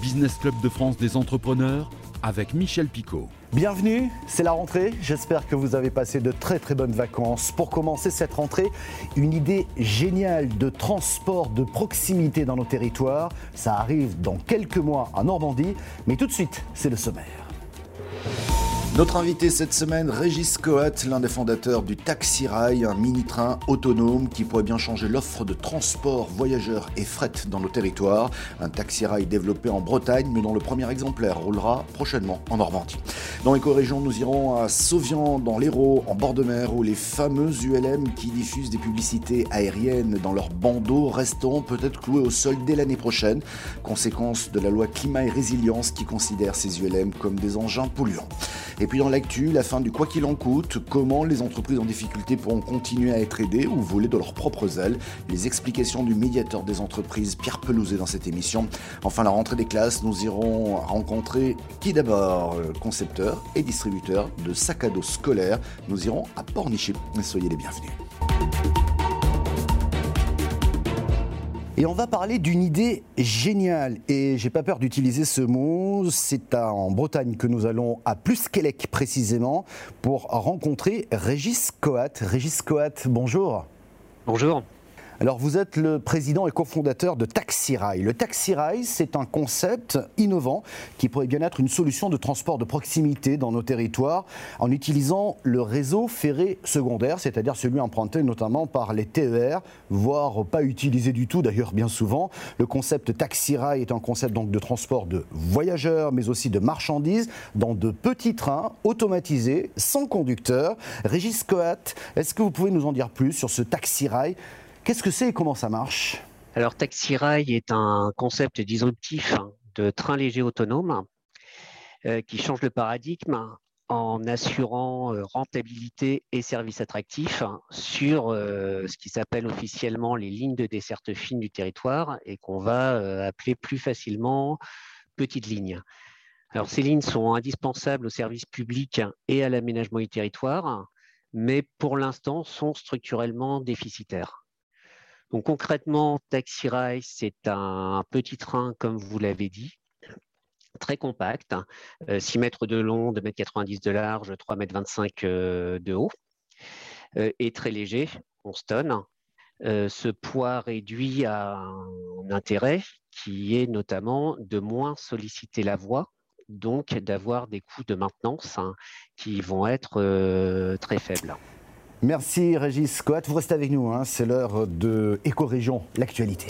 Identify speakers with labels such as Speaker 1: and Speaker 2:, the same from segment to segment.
Speaker 1: Business Club de France des entrepreneurs avec Michel Picot.
Speaker 2: Bienvenue, c'est la rentrée. J'espère que vous avez passé de très très bonnes vacances. Pour commencer cette rentrée, une idée géniale de transport de proximité dans nos territoires. Ça arrive dans quelques mois en Normandie, mais tout de suite, c'est le sommaire. Notre invité cette semaine, Régis Coat, l'un des fondateurs du Taxi Rail, un mini-train autonome qui pourrait bien changer l'offre de transport voyageurs et fret dans nos territoires. Un Taxi Rail développé en Bretagne, mais dont le premier exemplaire roulera prochainement en Normandie. Dans l'éco-région, nous irons à Sauvian, dans l'Hérault, en bord de mer, où les fameuses ULM qui diffusent des publicités aériennes dans leurs bandeaux resteront peut-être cloués au sol dès l'année prochaine, conséquence de la loi climat et résilience qui considère ces ULM comme des engins polluants. Et puis dans l'actu, la fin du quoi qu'il en coûte, comment les entreprises en difficulté pourront continuer à être aidées ou voler de leurs propres ailes, les explications du médiateur des entreprises Pierre Pelouzet dans cette émission. Enfin la rentrée des classes, nous irons rencontrer qui d'abord? Concepteur et distributeur de sacs à dos scolaires. Nous irons à Pornichet. Soyez les bienvenus. Et on va parler d'une idée géniale. Et j'ai pas peur d'utiliser ce mot. C'est en Bretagne que nous allons à Plusquelec précisément pour rencontrer Régis Coat. Régis Coat, bonjour.
Speaker 3: Bonjour.
Speaker 2: Alors vous êtes le président et cofondateur de Taxi Rail. Le Taxi Rail, c'est un concept innovant qui pourrait bien être une solution de transport de proximité dans nos territoires en utilisant le réseau ferré secondaire, c'est-à-dire celui emprunté notamment par les TER, voire pas utilisé du tout d'ailleurs bien souvent. Le concept Taxi Rail est un concept donc de transport de voyageurs mais aussi de marchandises dans de petits trains automatisés, sans conducteur. Régis Coat, est-ce que vous pouvez nous en dire plus sur ce Taxi Rail Qu'est-ce que c'est et comment ça marche?
Speaker 3: Alors Taxi Rail est un concept disruptif de train léger autonome euh, qui change le paradigme en assurant euh, rentabilité et services attractifs sur euh, ce qui s'appelle officiellement les lignes de desserte fine du territoire et qu'on va appeler plus facilement petites lignes. Alors ces lignes sont indispensables au service public et à l'aménagement du territoire, mais pour l'instant sont structurellement déficitaires. Donc concrètement, Taxi Rail, c'est un petit train, comme vous l'avez dit, très compact, 6 euh, mètres de long, 2 mètres 90 de large, 3 mètres 25 euh, de haut, euh, et très léger, 11 tonnes. ce poids réduit a un intérêt qui est notamment de moins solliciter la voie, donc d'avoir des coûts de maintenance hein, qui vont être très faibles.
Speaker 2: Merci Régis Scott. Vous restez avec nous, hein. c'est l'heure de Éco-Région, l'actualité.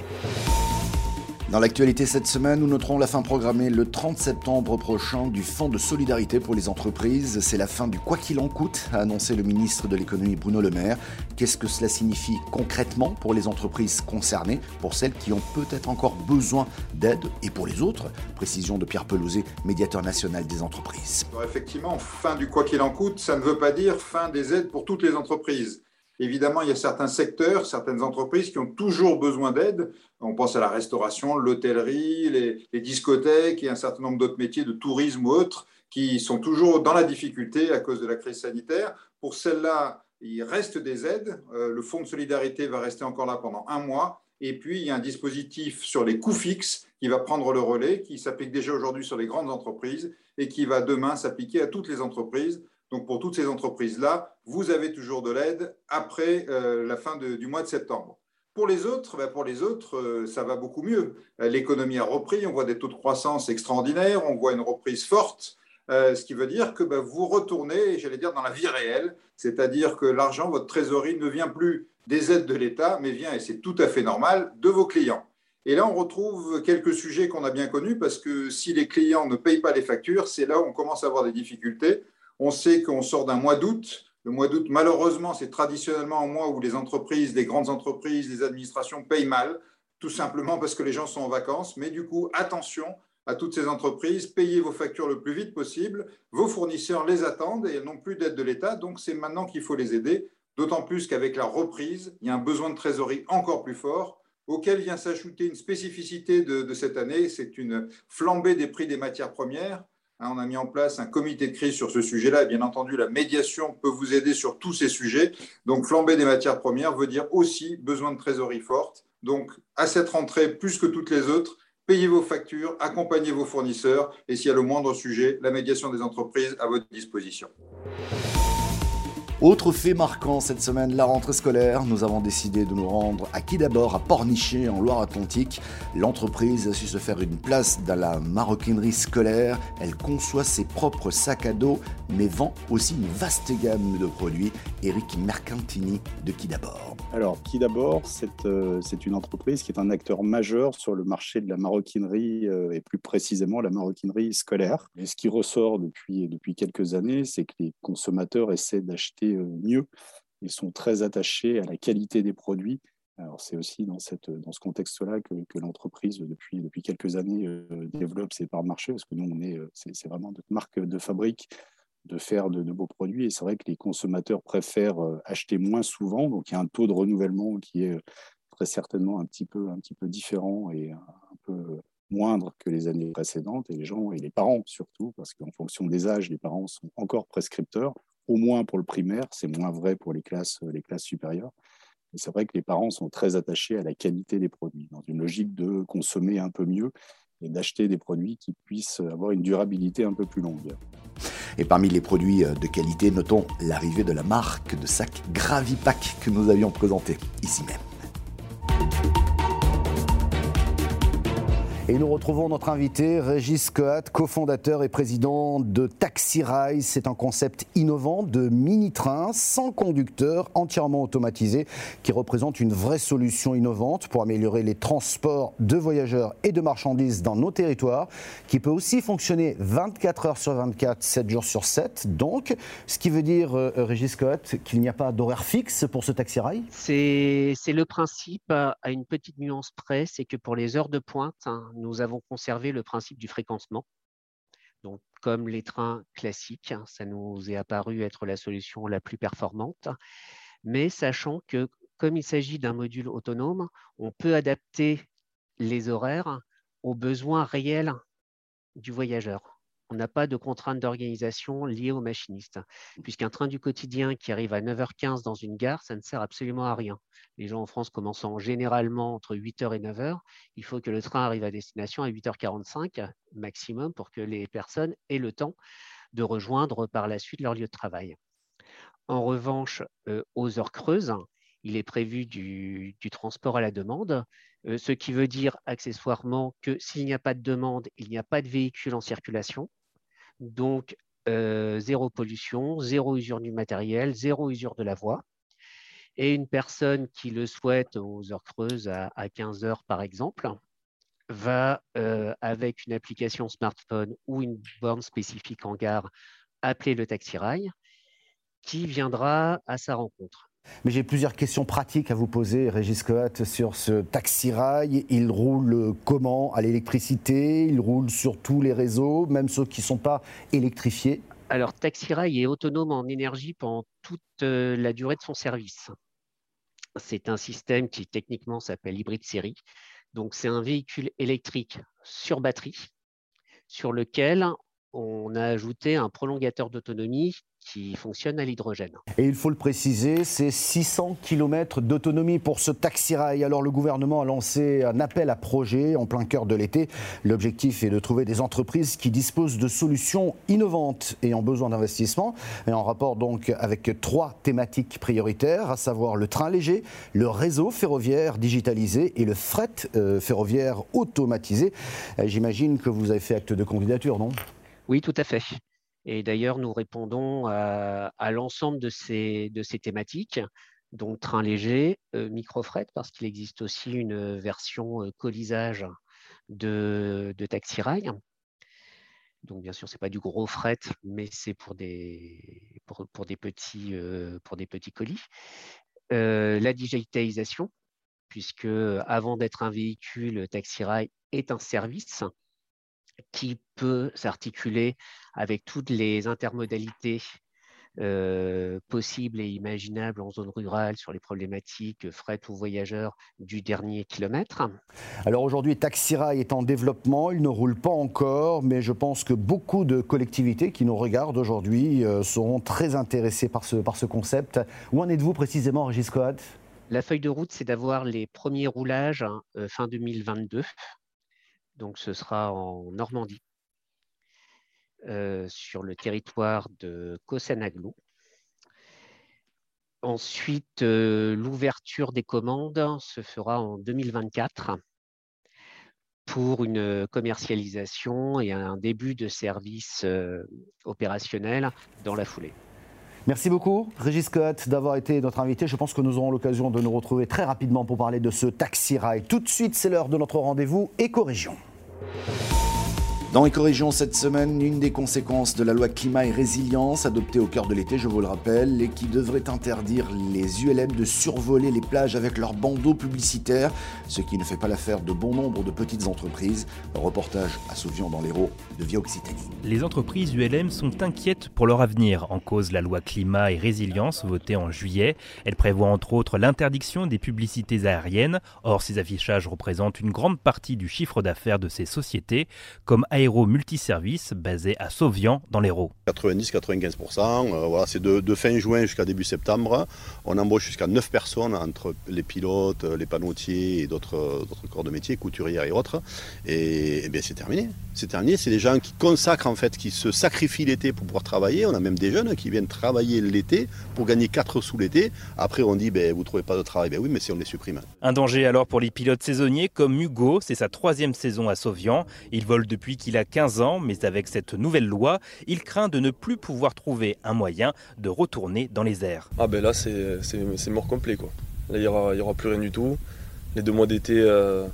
Speaker 2: Dans l'actualité cette semaine, nous noterons la fin programmée le 30 septembre prochain du Fonds de solidarité pour les entreprises. C'est la fin du quoi qu'il en coûte, a annoncé le ministre de l'économie Bruno Le Maire. Qu'est-ce que cela signifie concrètement pour les entreprises concernées, pour celles qui ont peut-être encore besoin d'aide et pour les autres? Précision de Pierre Pelouzet, médiateur national des entreprises.
Speaker 4: effectivement, fin du quoi qu'il en coûte, ça ne veut pas dire fin des aides pour toutes les entreprises. Évidemment, il y a certains secteurs, certaines entreprises qui ont toujours besoin d'aide. On pense à la restauration, l'hôtellerie, les, discothèques et un certain nombre d'autres métiers de tourisme ou autres qui sont toujours dans la difficulté à cause de la crise sanitaire. Pour celles-là, il reste des aides. Euh, le fonds de solidarité va rester encore là pendant un mois. Et puis, il y a un dispositif sur les coûts fixes qui va prendre le relais, qui s'applique déjà aujourd'hui sur les grandes entreprises et qui va demain s'appliquer à toutes les entreprises donc pour toutes ces entreprises-là, vous avez toujours de l'aide après euh, la fin du mois de septembre. Pour les autres, ben, pour les autres, euh, ça va beaucoup mieux. Euh, l'économie a repris, on voit des taux de croissance extraordinaires, on voit une reprise forte, ce qui veut dire que ben, vous retournez, j'allais dire, dans la vie réelle, c'est-à-dire que l'argent, votre trésorerie ne vient plus des aides de l'État, mais vient, et c'est tout à fait normal, de vos clients. Et là, on retrouve quelques sujets qu'on a bien connus, parce que si les clients ne payent pas les factures, c'est là où on commence à avoir des difficultés. On sait qu'on sort d'un mois d'août. Le mois d'août, malheureusement, c'est traditionnellement un mois où les entreprises, les grandes entreprises, les administrations payent mal, tout simplement parce que les gens sont en vacances. Mais du coup, attention à toutes ces entreprises, payez vos factures le plus vite possible. Vos fournisseurs les attendent et n'ont plus d'aide de l'État, donc c'est maintenant qu'il faut les aider. D'autant plus qu'avec la reprise, il y a un besoin de trésorerie encore plus fort, auquel vient s'ajouter une spécificité de, de cette année, c'est une flambée des prix des matières premières. Hein, on a mis en place un comité de crise sur ce sujet-là. Et bien entendu, la médiation peut vous aider sur tous ces sujets. Donc, flamber des matières premières veut dire aussi besoin de trésorerie forte. Donc, à cette rentrée, plus que toutes les autres, payez vos factures, accompagnez vos fournisseurs et s'il y a le moindre sujet, la médiation des entreprises à votre disposition.
Speaker 2: Autre fait marquant cette semaine, la rentrée scolaire. Nous avons décidé de nous rendre à qui d'abord? À Pornichet, en Loire-Atlantique. L'entreprise a su se faire une place dans la maroquinerie scolaire. Elle conçoit ses propres sacs à dos, mais vend aussi une vaste gamme de produits. Eric Mercantini de qui d'abord?
Speaker 5: Alors, qui d'abord, euh, c'est une entreprise qui est un acteur majeur sur le marché de la maroquinerie euh, et plus précisément la maroquinerie scolaire. Et ce qui ressort depuis, depuis quelques années, c'est que les consommateurs essaient d'acheter euh, mieux. Ils sont très attachés à la qualité des produits. Alors c'est aussi dans, cette, dans ce contexte-là que, l'entreprise, depuis, depuis quelques années, euh, développe ses parts de marché, parce que nous, on est, euh, c'est, vraiment notre marque de fabrique de faire de, beaux produits. Et c'est vrai que les consommateurs préfèrent acheter moins souvent. Donc il y a un taux de renouvellement qui est très certainement un petit peu, un petit peu différent et un, peu moindre que les années précédentes. Et les gens, et les parents surtout, parce qu'en fonction des âges, les parents sont encore prescripteurs au moins pour le primaire, c'est moins vrai pour les classes, les classes supérieures. Et c'est vrai que les parents sont très attachés à la qualité des produits, dans une logique de consommer un peu mieux et d'acheter des produits qui puissent avoir une durabilité un peu plus longue.
Speaker 2: Et parmi les produits de qualité, notons l'arrivée de la marque de sac Gravipack que nous avions présenté ici même. Et nous retrouvons notre invité, Régis Coat, cofondateur et président de Taxi Rise. C'est un concept innovant de mini-train sans conducteur, entièrement automatisé, qui représente une vraie solution innovante pour améliorer les transports de voyageurs et de marchandises dans nos territoires, qui peut aussi fonctionner 24 heures sur 24, 7 jours sur 7. Donc, ce qui veut dire, euh, Régis Coat, qu'il n'y a pas d'horaire fixe pour ce Taxi Rail?
Speaker 3: C'est le principe à une petite nuance près, c'est que pour les heures de pointe, hein, nous avons conservé le principe du fréquencement. Donc, comme les trains classiques, hein, ça nous est apparu être la solution la plus performante. Mais sachant que, comme il s'agit d'un module autonome, on peut adapter les horaires aux besoins réels du voyageur on n'a pas de contraintes d'organisation liées aux machinistes, puisqu'un train du quotidien qui arrive à 9h15 dans une gare, ça ne sert absolument à rien. Les gens en France commençant généralement entre 8h et 9h, il faut que le train arrive à destination à 8h45 maximum pour que les personnes aient le temps de rejoindre par la suite leur lieu de travail. En revanche, euh, aux heures creuses, il est prévu du, transport à la demande, euh, ce qui veut dire accessoirement que s'il n'y a pas de demande, il n'y a pas de véhicule en circulation. Donc, euh, zéro pollution, zéro usure du matériel, zéro usure de la voie. Et une personne qui le souhaite aux heures creuses, à, 15 heures par exemple, va, euh, avec une application smartphone ou une borne spécifique en gare, appeler le taxi rail qui viendra à sa rencontre.
Speaker 2: Mais j'ai plusieurs questions pratiques à vous poser, Régis Coat, sur ce taxi-rail. Il roule comment À l'électricité? Il roule sur tous les réseaux, même ceux qui ne sont pas électrifiés?
Speaker 3: Alors, taxi-rail est autonome en énergie pendant toute euh, la durée de son service. C'est un système qui techniquement s'appelle hybride série. Donc, c'est un véhicule électrique sur batterie sur lequel on a ajouté un prolongateur d'autonomie qui fonctionne à l'hydrogène.
Speaker 2: Et il faut le préciser, c'est 600 km d'autonomie pour ce taxi-rail. Alors le gouvernement a lancé un appel à projet en plein cœur de l'été. L'objectif est de trouver des entreprises qui disposent de solutions innovantes et ont besoin d'investissement. Et en rapport donc avec trois thématiques prioritaires, à savoir le train léger, le réseau ferroviaire digitalisé et le fret euh, ferroviaire automatisé. J'imagine que vous avez fait acte de candidature, non?
Speaker 3: Oui, tout à fait. Et d'ailleurs, nous répondons à, l'ensemble de ces, thématiques, donc train léger, euh, micro-fret, parce qu'il existe aussi une version euh, colisage de, taxi rail. Donc, bien sûr, ce n'est pas du gros fret, mais c'est euh, pour des petits colis. la digitalisation, puisque avant d'être un véhicule, taxi rail est un service qui peut s'articuler avec toutes les intermodalités euh, possibles et imaginables en zone rurale sur les problématiques fret ou voyageurs du dernier kilomètre.
Speaker 2: Alors aujourd'hui, Taxirail est en développement, il ne roule pas encore, mais je pense que beaucoup de collectivités qui nous regardent aujourd'hui euh, seront très intéressées par ce, par ce concept. Où en êtes-vous précisément, Régis Coat?
Speaker 3: La feuille de route, c'est d'avoir les premiers roulages hein, euh, fin 2022 Donc ce sera en Normandie, sur le territoire de Cossenaglou. Ensuite, l'ouverture des commandes se fera en 2024 pour une commercialisation et un début de service opérationnel dans la foulée.
Speaker 2: Merci beaucoup, Régis Scott, d'avoir été notre invité. Je pense que nous aurons l'occasion de nous retrouver très rapidement pour parler de ce taxi ride. Tout de suite, c'est l'heure de notre rendez-vous éco-région. you Dans Éco-Région cette semaine, une des conséquences de la loi climat et résilience adoptée au cœur de l'été, je vous le rappelle, et qui devrait interdire les ULM de survoler les plages avec leurs bandeaux publicitaires, ce qui ne fait pas l'affaire de bon nombre de petites entreprises. reportage à Souvian dans l'Hérault de Via Occitanie.
Speaker 6: Les entreprises ULM sont inquiètes pour leur avenir. En cause la loi climat et résilience votée en juillet. Elle prévoit entre autres l'interdiction des publicités aériennes. Or, ces affichages représentent une grande partie du chiffre d'affaires de ces sociétés, comme Aéro Multiservice basé à Sauvian dans l'Hérault.
Speaker 7: 90-95%, euh, voilà, c'est de, fin juin jusqu'à début septembre. On embauche jusqu'à 9 personnes entre les pilotes, les panotiers et d'autres corps de métier, couturières et autres. Et, bien c'est terminé. C'est terminé. C'est des gens qui consacrent en fait, qui se sacrifient l'été pour pouvoir travailler. On a même des jeunes qui viennent travailler l'été pour gagner 4 sous l'été. Après on dit ben, vous ne trouvez pas de travail. Ben oui, mais si on les supprime.
Speaker 6: Un danger alors pour les pilotes saisonniers comme Hugo, c'est sa troisième saison à Sauvian. Il vole depuis qu'il il a 15 ans, mais avec cette nouvelle loi, il craint de ne plus pouvoir trouver un moyen de retourner dans les airs.
Speaker 8: Ah ben là, c'est mort complet. Quoi. Il n'y aura, plus rien du tout. Les deux mois d'été, euh,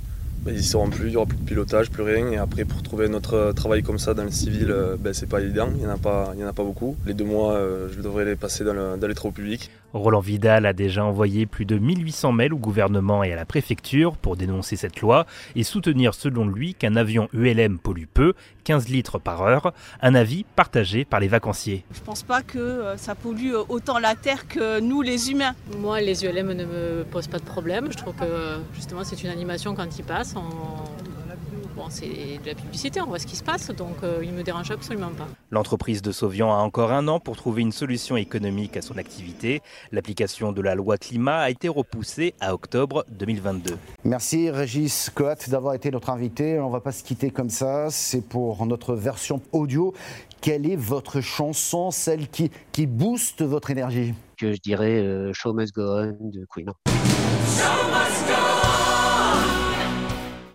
Speaker 8: ben, ils ne seront plus, il n'y aura plus de pilotage, plus rien. Et après, pour trouver notre travail comme ça dans le civil, euh, ben, c'est pas évident, il n'y en, a pas, en a pas beaucoup. Les deux mois, euh, je devrais les passer dans, dans les travaux publics.
Speaker 6: Roland Vidal a déjà envoyé plus de 1800 mails au gouvernement et à la préfecture pour dénoncer cette loi et soutenir selon lui qu'un avion ULM pollue peu, 15 litres par heure, un avis partagé par les vacanciers.
Speaker 9: Je pense pas que euh, ça pollue autant la terre que nous les humains.
Speaker 10: Moi les ULM ne me posent pas de problème, je trouve que justement c'est une animation quand ils passent. Bon, c'est de la publicité, on voit ce qui se passe, donc euh, il ne me dérange absolument pas.
Speaker 6: L'entreprise de Sauvian a encore un an pour trouver une solution économique à son activité. L'application de la loi climat a été repoussée à octobre 2022.
Speaker 2: Merci Régis Coat d'avoir été notre invité. On ne va pas se quitter comme ça, c'est pour notre version audio. Quelle est votre chanson, celle qui, qui booste votre énergie?
Speaker 3: Que je dirais euh, Show Must Go On de Queen. Show